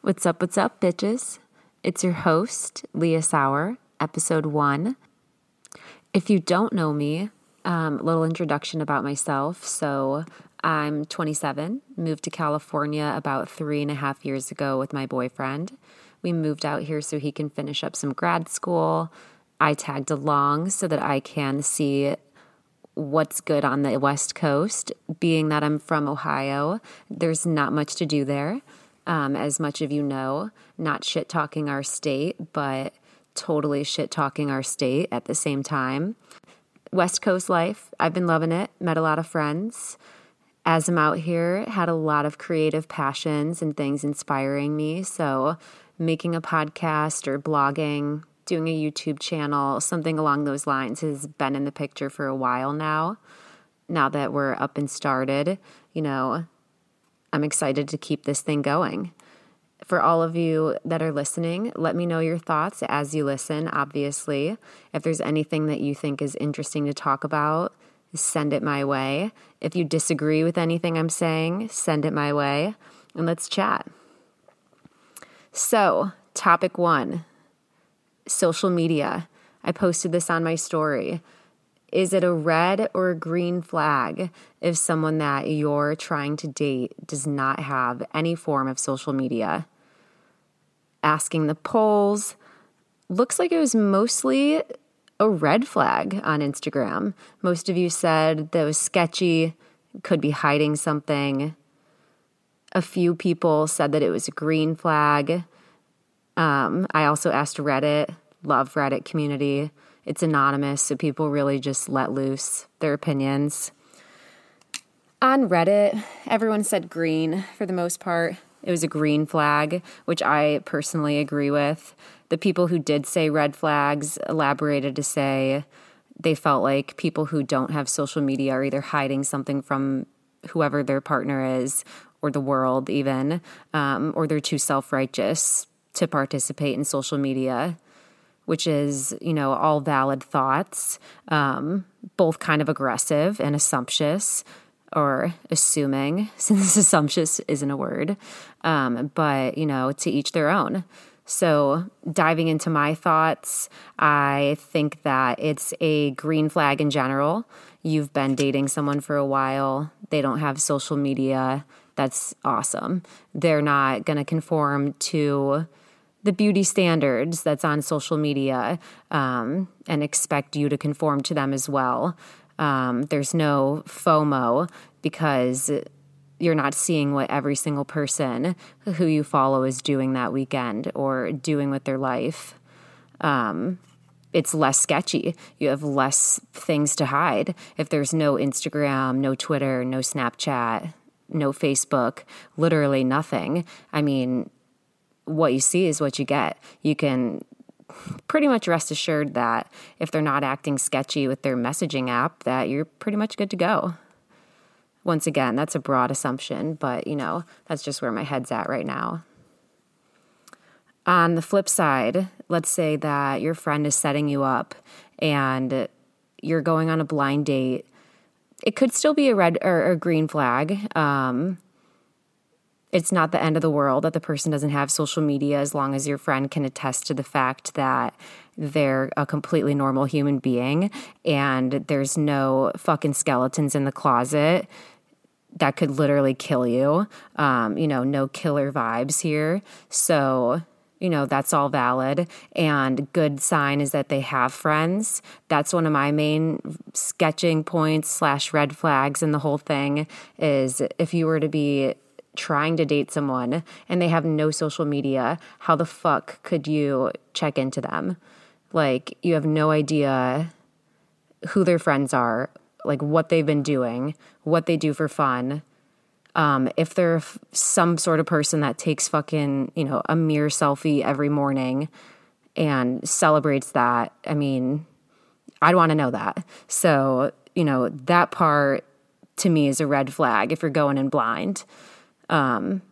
What's up, what's up, bitches? It's your host, Leah Sauer, episode one. If you don't know me, um, little introduction about myself. So, I'm 27, moved to California about three and a half years ago with my boyfriend. We moved out here so he can finish up some grad school. I tagged along so that I can see what's good on the West Coast. Being that I'm from Ohio, there's not much to do there um, as much of you know, not shit talking our state, but totally shit talking our state at the same time. West Coast life, I've been loving it, met a lot of friends. As I'm out here, had a lot of creative passions and things inspiring me. So, making a podcast or blogging, doing a YouTube channel, something along those lines has been in the picture for a while now. Now that we're up and started, you know, I'm excited to keep this thing going. For all of you that are listening, let me know your thoughts as you listen, obviously. If there's anything that you think is interesting to talk about, send it my way. If you disagree with anything I'm saying, send it my way and let's chat. So, topic one social media. I posted this on my story. Is it a red or a green flag if someone that you're trying to date does not have any form of social media? Asking the polls looks like it was mostly a red flag on Instagram. Most of you said that was sketchy, could be hiding something. A few people said that it was a green flag. Um, I also asked Reddit, love Reddit community it's anonymous, so people really just let loose their opinions. On Reddit, everyone said green for the most part. It was a green flag, which I personally agree with. The people who did say red flags elaborated to say they felt like people who don't have social media are either hiding something from whoever their partner is or the world, even, um, or they're too self righteous to participate in social media which is, you know, all valid thoughts, um, both kind of aggressive and assumptuous or assuming, since assumptuous isn't a word, um, but, you know, to each their own. So, diving into my thoughts, I think that it's a green flag in general. You've been dating someone for a while, they don't have social media. That's awesome. They're not going to conform to the beauty standards that's on social media um, and expect you to conform to them as well. Um, there's no FOMO because you're not seeing what every single person who you follow is doing that weekend or doing with their life. Um, it's less sketchy. You have less things to hide. If there's no Instagram, no Twitter, no Snapchat, no Facebook, literally nothing. I mean, what you see is what you get. You can pretty much rest assured that if they're not acting sketchy with their messaging app, that you're pretty much good to go. Once again, that's a broad assumption, but you know, that's just where my head's at right now. On the flip side, let's say that your friend is setting you up and you're going on a blind date. It could still be a red or a green flag. Um, it's not the end of the world that the person doesn't have social media as long as your friend can attest to the fact that they're a completely normal human being and there's no fucking skeletons in the closet that could literally kill you. Um, you know, no killer vibes here. So, you know, that's all valid. And good sign is that they have friends. That's one of my main sketching points slash red flags in the whole thing is if you were to be trying to date someone and they have no social media, how the fuck could you check into them? Like, you have no idea who their friends are, like what they've been doing, what they do for fun. Um, if they're f- some sort of person that takes fucking, you know, a mirror selfie every morning and celebrates that, I mean, I'd want to know that. So, you know, that part to me is a red flag if you're going in blind. Um,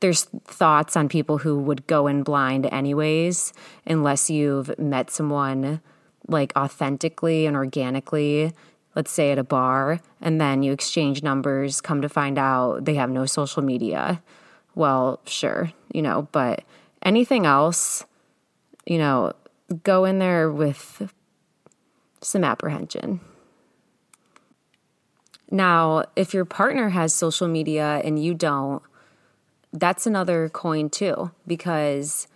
there's thoughts on people who would go in blind anyways, unless you've met someone like authentically and organically, let's say at a bar, and then you exchange numbers, come to find out they have no social media. well, sure, you know, but anything else, you know, go in there with some apprehension. Now, if your partner has social media and you don't, that's another coin too, because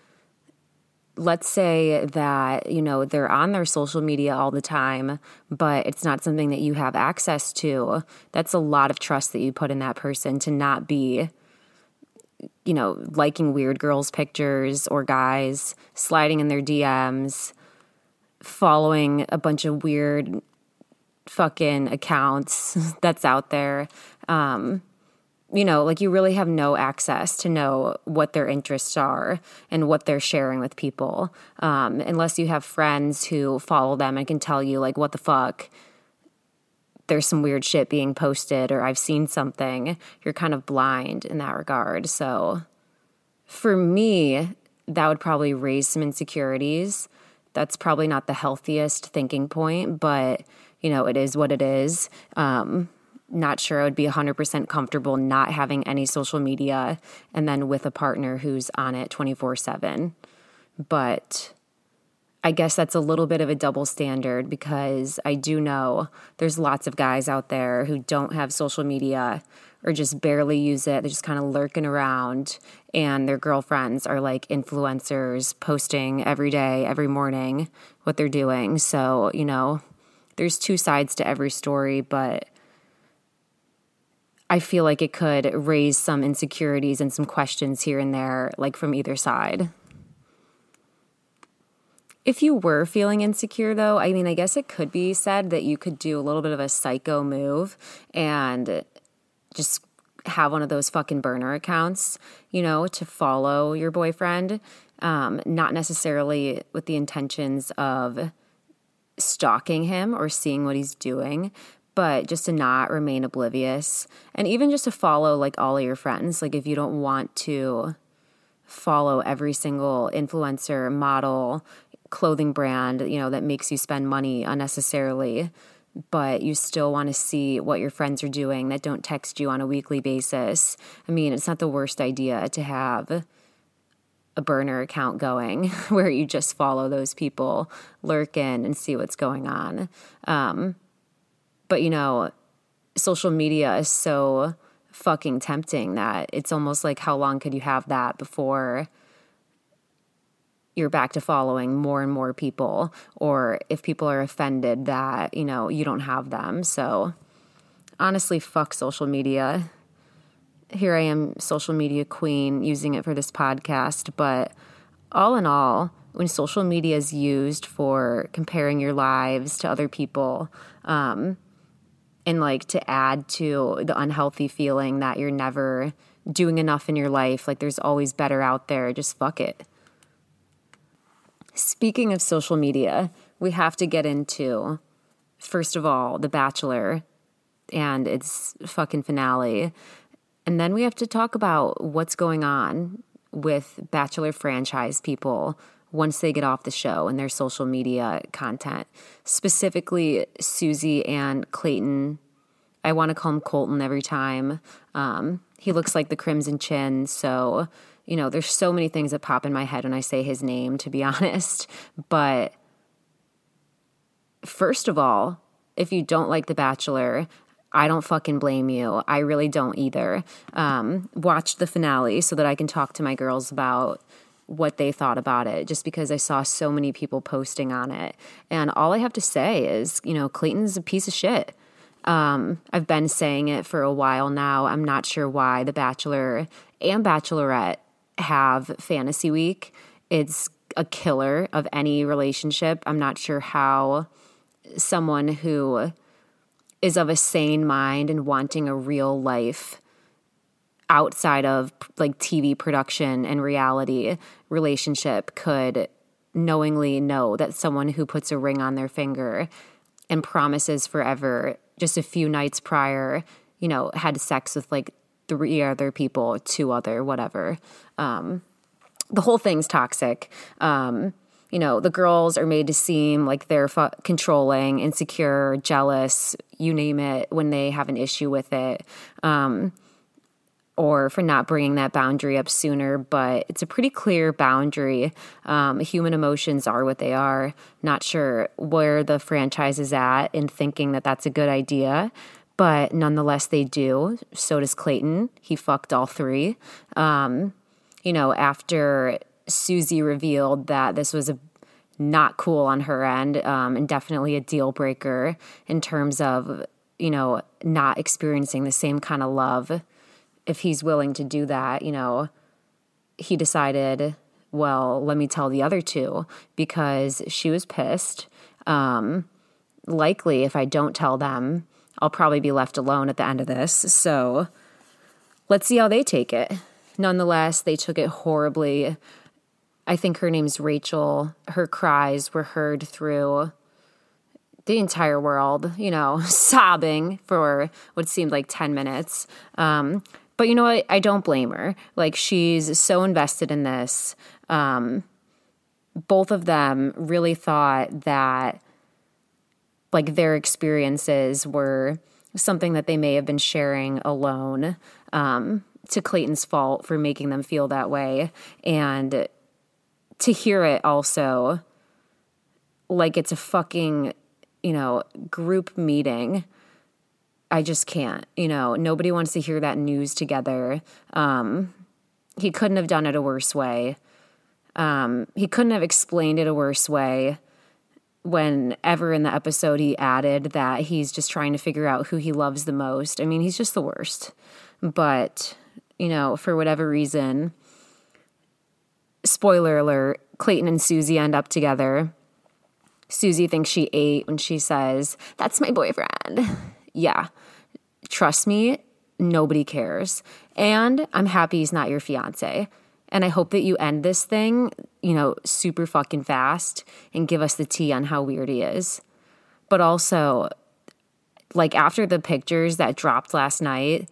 let's say that, you know, they're on their social media all the time, but it's not something that you have access to. That's a lot of trust that you put in that person to not be you know, liking weird girls' pictures or guys, sliding in their DMs, following a bunch of weird fucking accounts that's out there. Um, you know, like you really have no access to know what their interests are and what they're sharing with people, um, unless you have friends who follow them and can tell you, like, what the fuck, there's some weird shit being posted or I've seen something. You're kind of blind in that regard. So for me, that would probably raise some insecurities. That's probably not the healthiest thinking point, but you know, it is what it is. Um, not sure I would be 100% comfortable not having any social media and then with a partner who's on it 24 7. But I guess that's a little bit of a double standard because I do know there's lots of guys out there who don't have social media or just barely use it. They're just kind of lurking around, and their girlfriends are like influencers posting every day, every morning what they're doing. So, you know, there's two sides to every story, but I feel like it could raise some insecurities and some questions here and there, like from either side. If you were feeling insecure, though, I mean, I guess it could be said that you could do a little bit of a psycho move and just have one of those fucking burner accounts, you know, to follow your boyfriend, um, not necessarily with the intentions of stalking him or seeing what he's doing, but just to not remain oblivious and even just to follow like all of your friends. Like if you don't want to follow every single influencer, model, clothing brand, you know, that makes you spend money unnecessarily, but you still want to see what your friends are doing that don't text you on a weekly basis. I mean, it's not the worst idea to have a burner account going where you just follow those people, lurk in, and see what's going on. Um, but you know, social media is so fucking tempting that it's almost like how long could you have that before you're back to following more and more people? Or if people are offended that you know you don't have them. So honestly fuck social media here I am, social media queen, using it for this podcast. But all in all, when social media is used for comparing your lives to other people, um, and like to add to the unhealthy feeling that you're never doing enough in your life, like there's always better out there, just fuck it. Speaking of social media, we have to get into, first of all, The Bachelor and its fucking finale. And then we have to talk about what's going on with Bachelor franchise people once they get off the show and their social media content. Specifically, Susie and Clayton. I want to call him Colton every time. Um, he looks like the Crimson Chin. So, you know, there's so many things that pop in my head when I say his name, to be honest. But first of all, if you don't like The Bachelor, I don't fucking blame you. I really don't either. Um, watched the finale so that I can talk to my girls about what they thought about it just because I saw so many people posting on it. And all I have to say is, you know, Clayton's a piece of shit. Um, I've been saying it for a while now. I'm not sure why The Bachelor and Bachelorette have Fantasy Week. It's a killer of any relationship. I'm not sure how someone who is of a sane mind and wanting a real life outside of like TV production and reality relationship could knowingly know that someone who puts a ring on their finger and promises forever just a few nights prior, you know, had sex with like three other people, two other, whatever. Um, the whole thing's toxic. Um, you know, the girls are made to seem like they're fu- controlling, insecure, jealous, you name it, when they have an issue with it. Um, or for not bringing that boundary up sooner, but it's a pretty clear boundary. Um, human emotions are what they are. Not sure where the franchise is at in thinking that that's a good idea, but nonetheless, they do. So does Clayton. He fucked all three. Um, you know, after Susie revealed that this was a not cool on her end um, and definitely a deal breaker in terms of you know not experiencing the same kind of love if he's willing to do that, you know, he decided, well, let me tell the other two because she was pissed. Um, likely, if I don't tell them, I'll probably be left alone at the end of this. So let's see how they take it. Nonetheless, they took it horribly. I think her name's Rachel. Her cries were heard through the entire world, you know, sobbing for what seemed like 10 minutes. Um, but you know what? I don't blame her. Like she's so invested in this. Um, both of them really thought that like their experiences were something that they may have been sharing alone um, to Clayton's fault for making them feel that way. And to hear it also like it's a fucking, you know, group meeting I just can't. You know, nobody wants to hear that news together. Um, he couldn't have done it a worse way. Um, he couldn't have explained it a worse way. Whenever in the episode he added that he's just trying to figure out who he loves the most. I mean, he's just the worst. But, you know, for whatever reason, spoiler alert, Clayton and Susie end up together. Susie thinks she ate when she says, That's my boyfriend. Yeah. Trust me, nobody cares. And I'm happy he's not your fiance. And I hope that you end this thing, you know, super fucking fast and give us the tea on how weird he is. But also, like after the pictures that dropped last night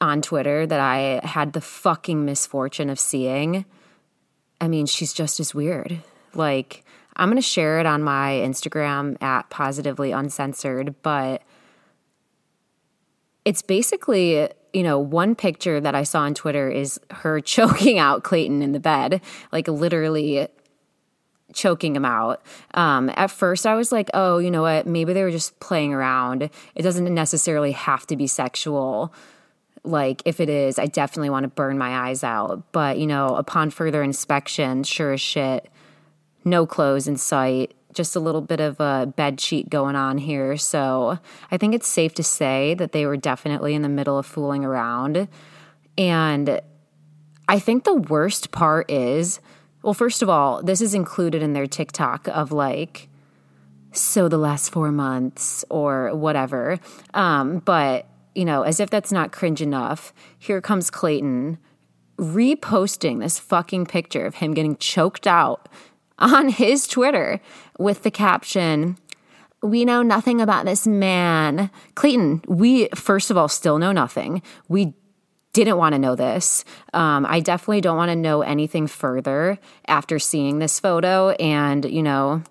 on Twitter that I had the fucking misfortune of seeing, I mean, she's just as weird. Like, I'm going to share it on my Instagram at positively uncensored, but it's basically you know, one picture that I saw on Twitter is her choking out Clayton in the bed, like literally choking him out. Um, at first, I was like, oh, you know what? Maybe they were just playing around. It doesn't necessarily have to be sexual. Like, if it is, I definitely want to burn my eyes out. But, you know, upon further inspection, sure as shit, no clothes in sight just a little bit of a bed sheet going on here. So I think it's safe to say that they were definitely in the middle of fooling around. And I think the worst part is well, first of all, this is included in their TikTok of like, so the last four months or whatever. Um, but, you know, as if that's not cringe enough, here comes Clayton reposting this fucking picture of him getting choked out on his Twitter with the caption, we know nothing about this man. Clayton, we, first of all, still know nothing. We didn't want to know this. Um, I definitely don't want to know anything further after seeing this photo. And, you know,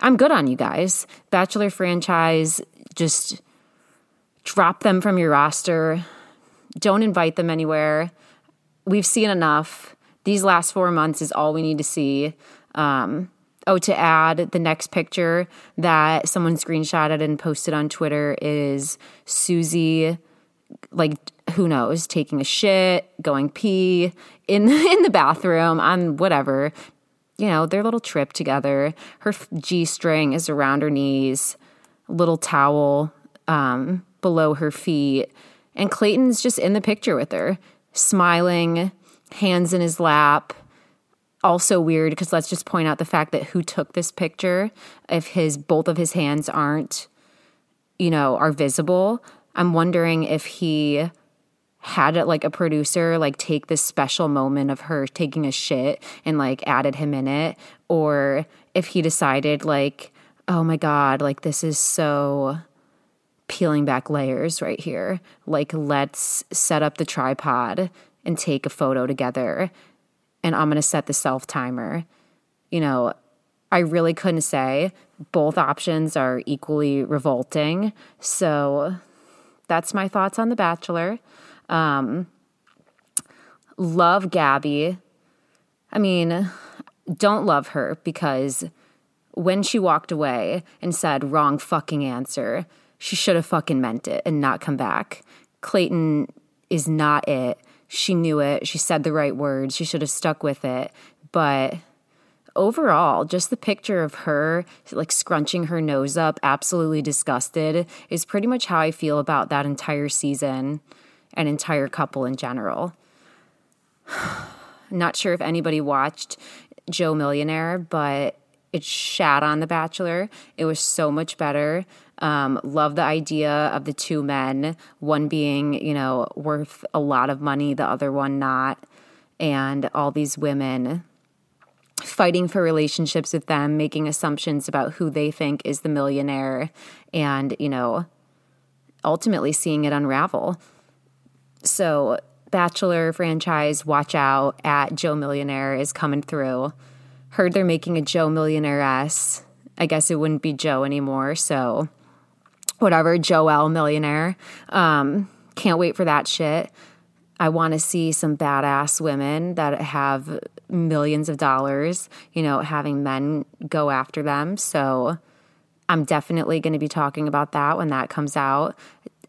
I'm good on you guys. Bachelor franchise, just drop them from your roster. Don't invite them anywhere. We've seen enough. These last four months is all we need to see. Um, oh, to add, the next picture that someone screenshotted and posted on Twitter is Susie, like who knows, taking a shit, going pee in in the bathroom on whatever. You know, their little trip together. Her G string is around her knees, little towel um, below her feet, and Clayton's just in the picture with her, smiling, hands in his lap. Also weird because let's just point out the fact that who took this picture if his both of his hands aren't you know are visible i'm wondering if he had it like a producer like take this special moment of her taking a shit and like added him in it or if he decided like oh my god like this is so peeling back layers right here like let's set up the tripod and take a photo together and I'm going to set the self timer. You know, I really couldn't say. Both options are equally revolting. So that's my thoughts on The Bachelor. Um, love Gabby. I mean, don't love her because when she walked away and said wrong fucking answer, she should have fucking meant it and not come back. Clayton is not it. She knew it. She said the right words. She should have stuck with it. But overall, just the picture of her like scrunching her nose up, absolutely disgusted, is pretty much how I feel about that entire season and entire couple in general. Not sure if anybody watched Joe Millionaire, but it shat on The Bachelor. It was so much better. Um, love the idea of the two men, one being, you know, worth a lot of money, the other one not. And all these women fighting for relationships with them, making assumptions about who they think is the millionaire, and, you know, ultimately seeing it unravel. So, Bachelor franchise, watch out at Joe Millionaire is coming through. Heard they're making a Joe Millionaire S. I guess it wouldn't be Joe anymore. So, whatever, Joel Millionaire. Um, can't wait for that shit. I want to see some badass women that have millions of dollars, you know, having men go after them. So I'm definitely going to be talking about that when that comes out.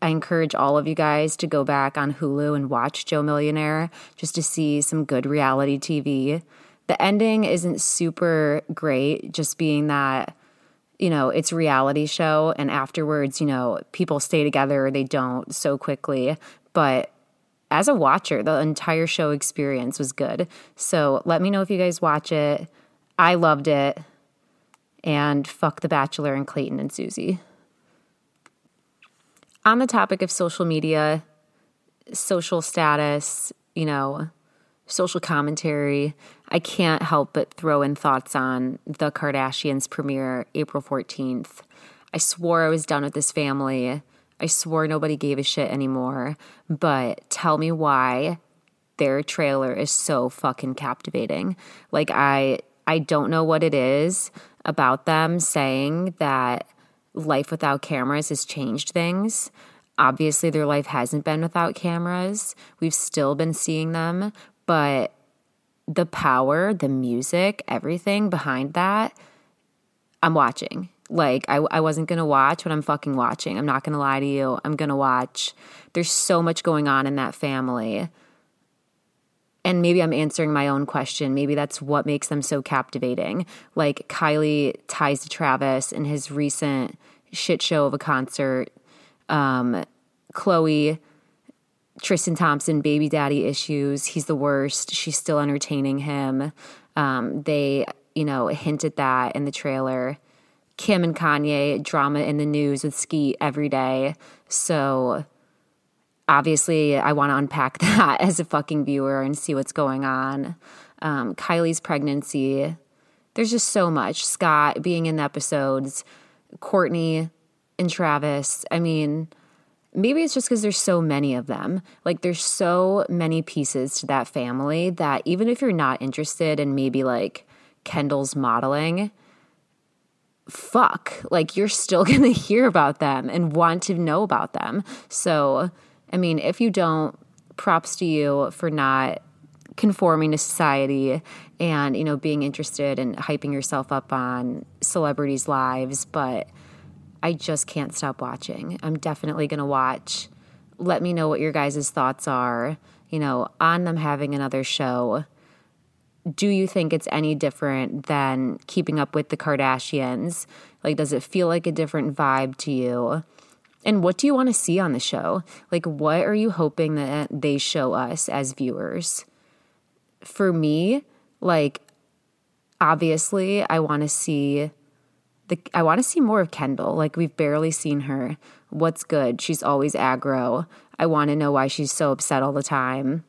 I encourage all of you guys to go back on Hulu and watch Joe Millionaire just to see some good reality TV. The ending isn't super great, just being that, you know, it's reality show and afterwards, you know, people stay together or they don't so quickly. But as a watcher, the entire show experience was good. So let me know if you guys watch it. I loved it. And fuck The Bachelor and Clayton and Susie. On the topic of social media, social status, you know, social commentary, I can't help but throw in thoughts on the Kardashians premiere April 14th. I swore I was done with this family. I swore nobody gave a shit anymore. But tell me why their trailer is so fucking captivating. Like I I don't know what it is about them saying that life without cameras has changed things. Obviously their life hasn't been without cameras. We've still been seeing them, but the power, the music, everything behind that, I'm watching. Like, I, I wasn't to watch, but I'm fucking watching. I'm not to lie to you. I'm to watch. There's so much going on in that family. And maybe I'm answering my own question. Maybe that's what makes them so captivating. Like Kylie ties to Travis in his recent shit show of a concert. Um, Khloe Tristan Thompson baby daddy issues. He's the worst. She's still entertaining him. Um, they, you know, hinted that in the trailer. Kim and Kanye drama in the news with Skete every day. So obviously, I want to unpack that as a fucking viewer and see what's going on. Um, Kylie's pregnancy. There's just so much. Scott being in the episodes, Kourtney and Travis. I mean, maybe it's just because there's so many of them. Like there's so many pieces to that family that even if you're not interested in maybe like Kendall's modeling, fuck, like you're still to hear about them and want to know about them. So, I mean, if you don't, props to you for not conforming to society and, you know, being interested and in hyping yourself up on celebrities' lives, but I just can't stop watching. I'm definitely going to watch. Let me know what your guys' thoughts are, you know, on them having another show. Do you think it's any different than keeping up with the Kardashians? Like, does it feel like a different vibe to you? And what do you want to see on the show? Like, what are you hoping that they show us as viewers? For me, like, obviously, I want to see the I want to see more of Kendall. Like we've barely seen her. What's good? She's always aggro. I want to know why she's so upset all the time.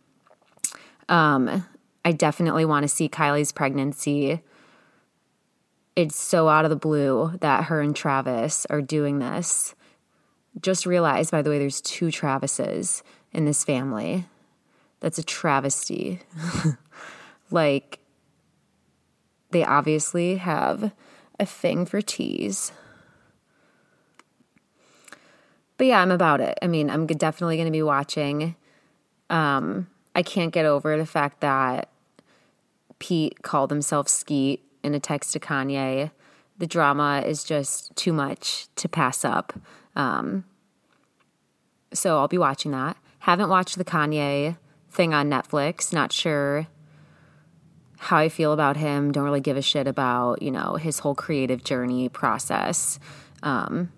Um, I definitely want to see Kylie's pregnancy. It's so out of the blue that her and Travis are doing this. Just realized, by the way, there's two Travises in this family. That's a travesty. like, they obviously have a thing for teas. But yeah, I'm about it. I mean, I'm definitely going to be watching. Um, I can't get over the fact that Pete called himself Skete in a text to Kanye. The drama is just too much to pass up. Um, so I'll be watching that. Haven't watched the Kanye thing on Netflix. Not sure how I feel about him. Don't really give a shit about, you know, his whole creative journey process. Um,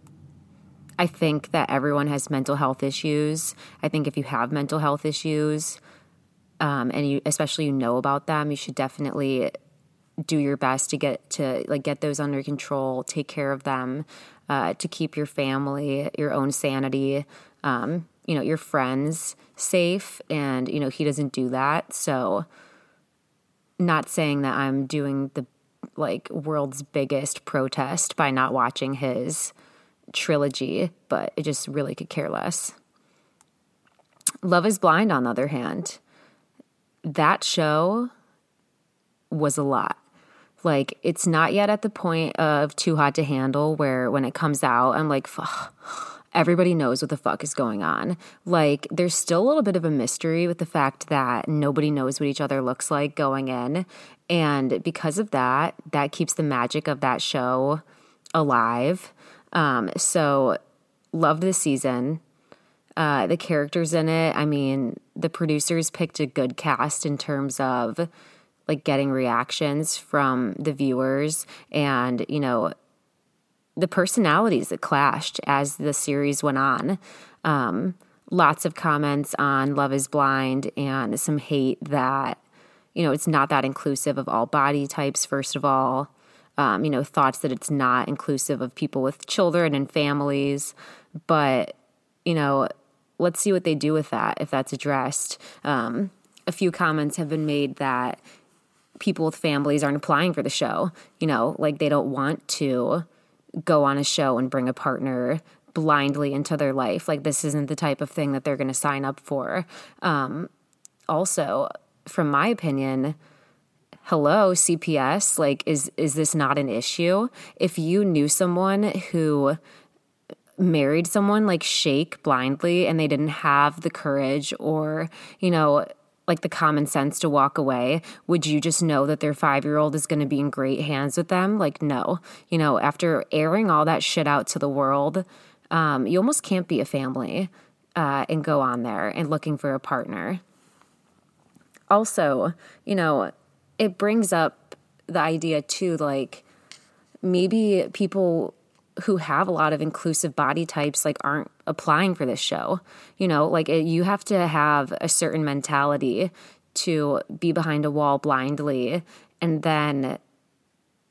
I think that everyone has mental health issues. I think if you have mental health issues, um, and you especially you know about them, you should definitely do your best to get to like get those under control, take care of them, uh, to keep your family, your own sanity, um, you know, your friends safe. And you know he doesn't do that, so not saying that I'm doing the like world's biggest protest by not watching his trilogy, but it just really could care less. Love is Blind, on the other hand, that show was a lot. Like, it's not yet at the point of Too Hot to Handle where when it comes out, I'm like, everybody knows what the fuck is going on. Like, there's still a little bit of a mystery with the fact that nobody knows what each other looks like going in. And because of that, that keeps the magic of that show alive. Um, so, loved the season. Uh, the characters in it, I mean, the producers picked a good cast in terms of like getting reactions from the viewers and, you know, the personalities that clashed as the series went on. Um, lots of comments on Love is Blind and some hate that, you know, it's not that inclusive of all body types, first of all. Um, you know, thoughts that it's not inclusive of people with children and families. But, you know, let's see what they do with that if that's addressed. Um, a few comments have been made that people with families aren't applying for the show. You know, like they don't want to go on a show and bring a partner blindly into their life. Like this isn't the type of thing that they're going to sign up for. Um, also, from my opinion, hello CPS, like is is this not an issue? If you knew someone who married someone like Shake blindly and they didn't have the courage or, you know, like the common sense to walk away, would you just know that their five year old is going to be in great hands with them? Like, no. You know, after airing all that shit out to the world, um, you almost can't be a family uh, and go on there and looking for a partner. Also, you know, it brings up the idea too, like maybe people who have a lot of inclusive body types like aren't applying for this show. You know, like it, you have to have a certain mentality to be behind a wall blindly and then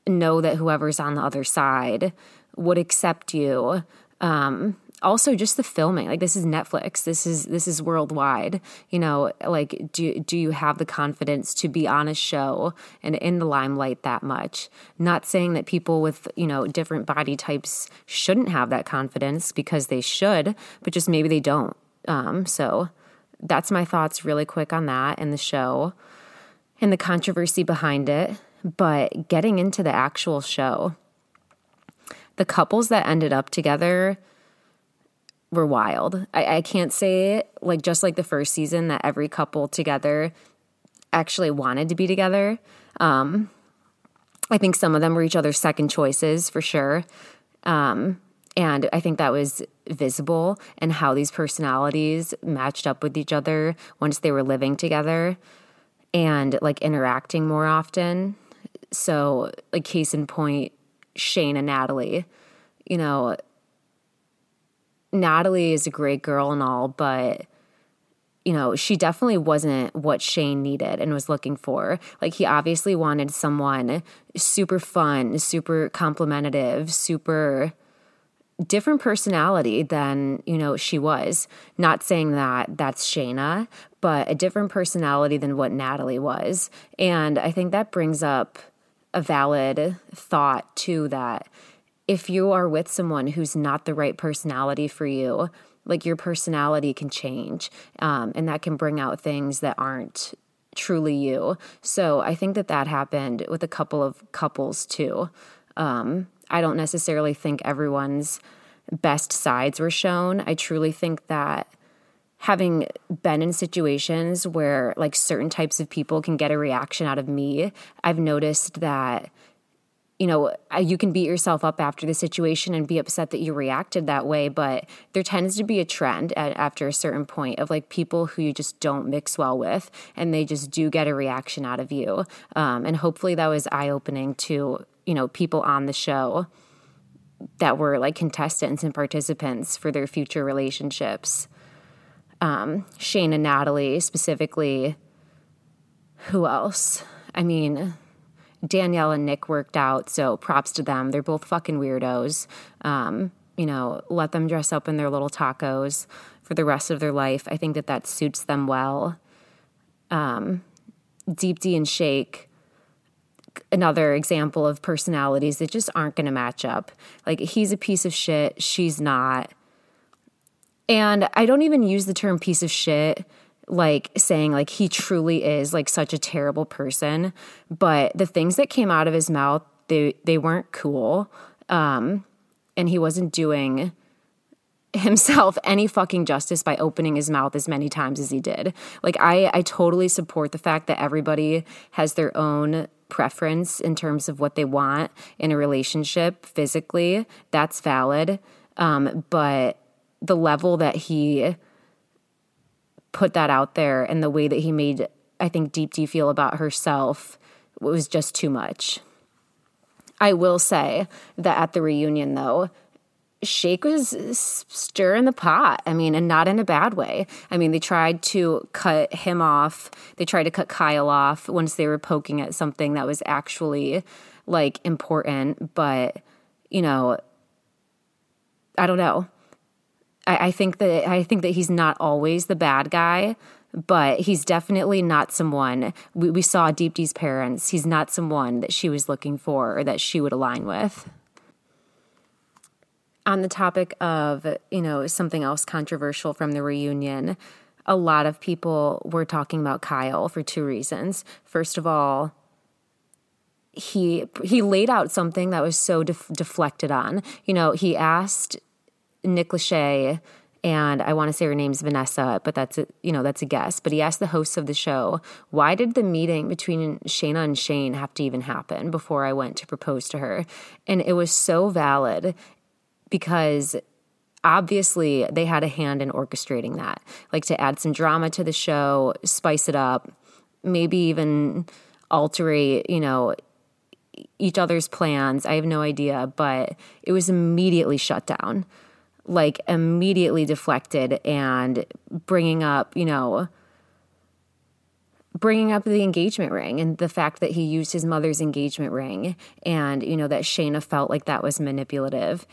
know that whoever's on the other side would accept you um, also just the filming like this is netflix this is this is worldwide you know like do do you have the confidence to be on a show and in the limelight that much? Not saying that people with you know different body types shouldn't have that confidence because they should but just maybe they don't. Um, so that's my thoughts really quick on that and the show and the controversy behind it. But getting into the actual show the couples that ended up together were wild. I, I can't say it like just like the first season that every couple together actually wanted to be together. Um, I think some of them were each other's second choices for sure. Um, and I think that was visible and how these personalities matched up with each other once they were living together and like interacting more often. So, like, case in point, Shayne and Natalie, you know, Natalie is a great girl and all, but you know, she definitely wasn't what Shayne needed and was looking for. Like he obviously wanted someone super fun, super complimentative, super different personality than, you know, she was. Not saying that that's Shaina, but a different personality than what Natalie was. And I think that brings up a valid thought too that if you are with someone who's not the right personality for you, like your personality can change um, and that can bring out things that aren't truly you. So I think that that happened with a couple of couples too. Um, I don't necessarily think everyone's best sides were shown. I truly think that having been in situations where like certain types of people can get a reaction out of me, I've noticed that you know, you can beat yourself up after the situation and be upset that you reacted that way, but there tends to be a trend at, after a certain point of like people who you just don't mix well with, and they just do get a reaction out of you. Um, and hopefully that was eye opening to, you know, people on the show that were like contestants and participants for their future relationships. Um, Shayne and Natalie specifically. Who else? I mean, Danielle and Nick worked out, so props to them. They're both fucking weirdos. Um, you know, let them dress up in their little tacos for the rest of their life. I think that that suits them well. Um, Deepti and Shake, another example of personalities that just aren't going to match up. Like, he's a piece of shit, she's not. And I don't even use the term piece of shit like saying like he truly is like such a terrible person. But the things that came out of his mouth they they weren't cool. Um and he wasn't doing himself any fucking justice by opening his mouth as many times as he did. Like i i totally support the fact that everybody has their own preference in terms of what they want in a relationship physically. That's valid. Um but the level that he put that out there and the way that he made I think Deepti feel about herself was just too much. I will say that at the reunion though, Shake was stirring the pot. I mean, and not in a bad way. I mean, they tried to cut him off. They tried to cut Kyle off once they were poking at something that was actually like important. But, you know, I don't know. I, I think that I think that he's not always the bad guy, but he's definitely not someone we, we saw Deepti's parents. He's not someone that she was looking for or that she would align with. On the topic of, you know, something else controversial from the reunion, a lot of people were talking about Kyle for two reasons. First of all, he he laid out something that was so def- deflected on. You know, he asked Nick Lachey and I want to say her name's Vanessa, but that's a, you know that's a guess. But he asked the hosts of the show, "Why did the meeting between Shaina and Shayne have to even happen before I went to propose to her?" And it was so valid because obviously they had a hand in orchestrating that, like to add some drama to the show, spice it up, maybe even alterate, you know, each other's plans. I have no idea, but it was immediately shut down like immediately deflected and bringing up, you know, bringing up the engagement ring and the fact that he used his mother's engagement ring and, you know, that Shaina felt like that was manipulative.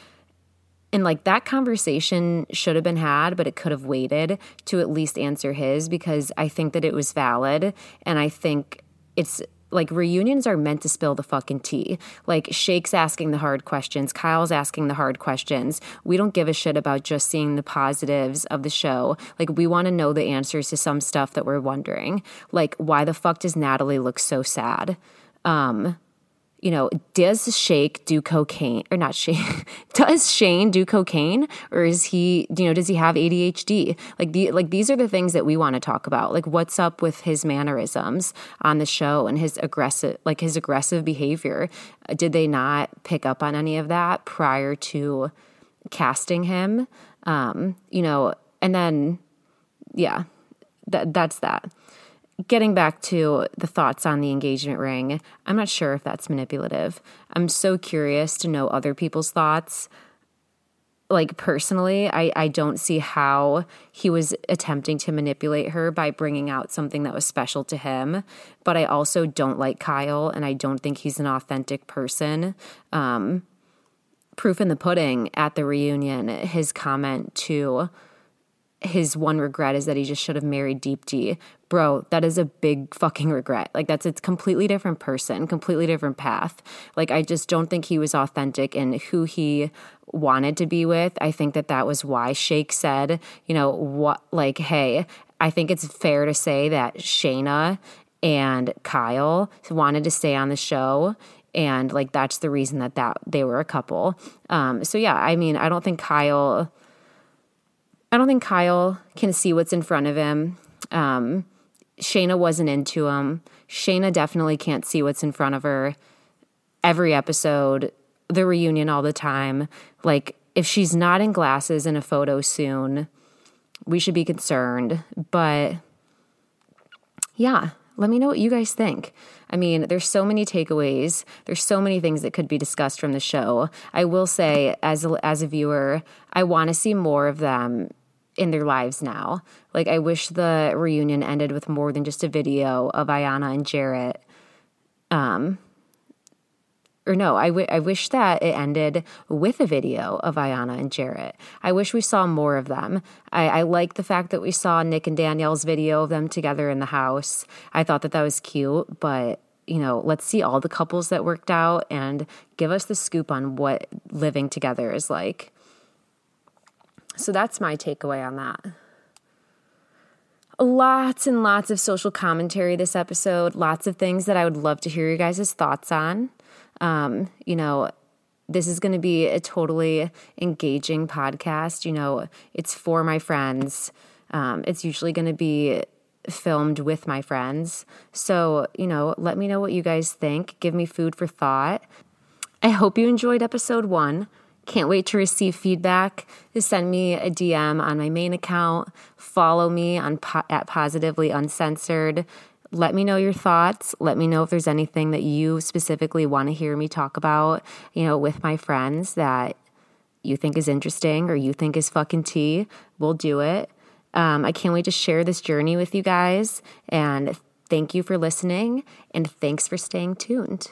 And like that conversation should have been had, but it could have waited to at least answer his because I think that it was valid. And I think it's like reunions are meant to spill the fucking tea. Like Shake's asking the hard questions, Kyle's asking the hard questions. We don't give a shit about just seeing the positives of the show. Like we want to know the answers to some stuff that we're wondering. Like why the fuck does Natalie look so sad? Um you know, does Shake do cocaine or not Shake? does Shayne do cocaine or is he, you know, does he have ADHD? Like the like these are the things that we want to talk about. Like what's up with his mannerisms on the show and his aggressive like his aggressive behavior? Did they not pick up on any of that prior to casting him? Um, you know, and then yeah, that that's that getting back to the thoughts on the engagement ring, I'm not sure if that's manipulative. I'm so curious to know other people's thoughts. Like personally, I, I don't see how he was attempting to manipulate her by bringing out something that was special to him. But I also don't like Kyle, and I don't think he's an authentic person. Um, proof in the pudding at the reunion, his comment to his one regret is that he just should have married Deepti. Bro, that is a big fucking regret. Like that's a completely different person, completely different path. Like I just don't think he was authentic in who he wanted to be with. I think that that was why Shake said, you know, what like hey, I think it's fair to say that Shaina and Kyle wanted to stay on the show and like that's the reason that that they were a couple. Um so yeah, I mean, I don't think Kyle I don't think Kyle can see what's in front of him. Um, Shaina wasn't into him. Shaina definitely can't see what's in front of her. Every episode, the reunion all the time. Like, if she's not in glasses in a photo soon, we should be concerned. But yeah, let me know what you guys think. I mean, there's so many takeaways. There's so many things that could be discussed from the show. I will say, as a, as a viewer, I want to see more of them in their lives now. Like, I wish the reunion ended with more than just a video of Iyanna and Jarrette. Um, or no, I, w- I wish that it ended with a video of Iyanna and Jarrette. I wish we saw more of them. I, I like the fact that we saw Nick and Danielle's video of them together in the house. I thought that that was cute, but you know, let's see all the couples that worked out and give us the scoop on what living together is like. So that's my takeaway on that. Lots and lots of social commentary this episode, lots of things that I would love to hear you guys' thoughts on. Um, you know, this is going to be a totally engaging podcast. You know, it's for my friends. Um, it's usually going to be filmed with my friends. So, you know, let me know what you guys think. Give me food for thought. I hope you enjoyed episode one. Can't wait to receive feedback. Just send me a DM on my main account. Follow me on po- at Positively Uncensored. Let me know your thoughts. Let me know if there's anything that you specifically want to hear me talk about, you know, with my friends that you think is interesting or you think is fucking tea. We'll do it. Um, I can't wait to share this journey with you guys. And thank you for listening. And thanks for staying tuned.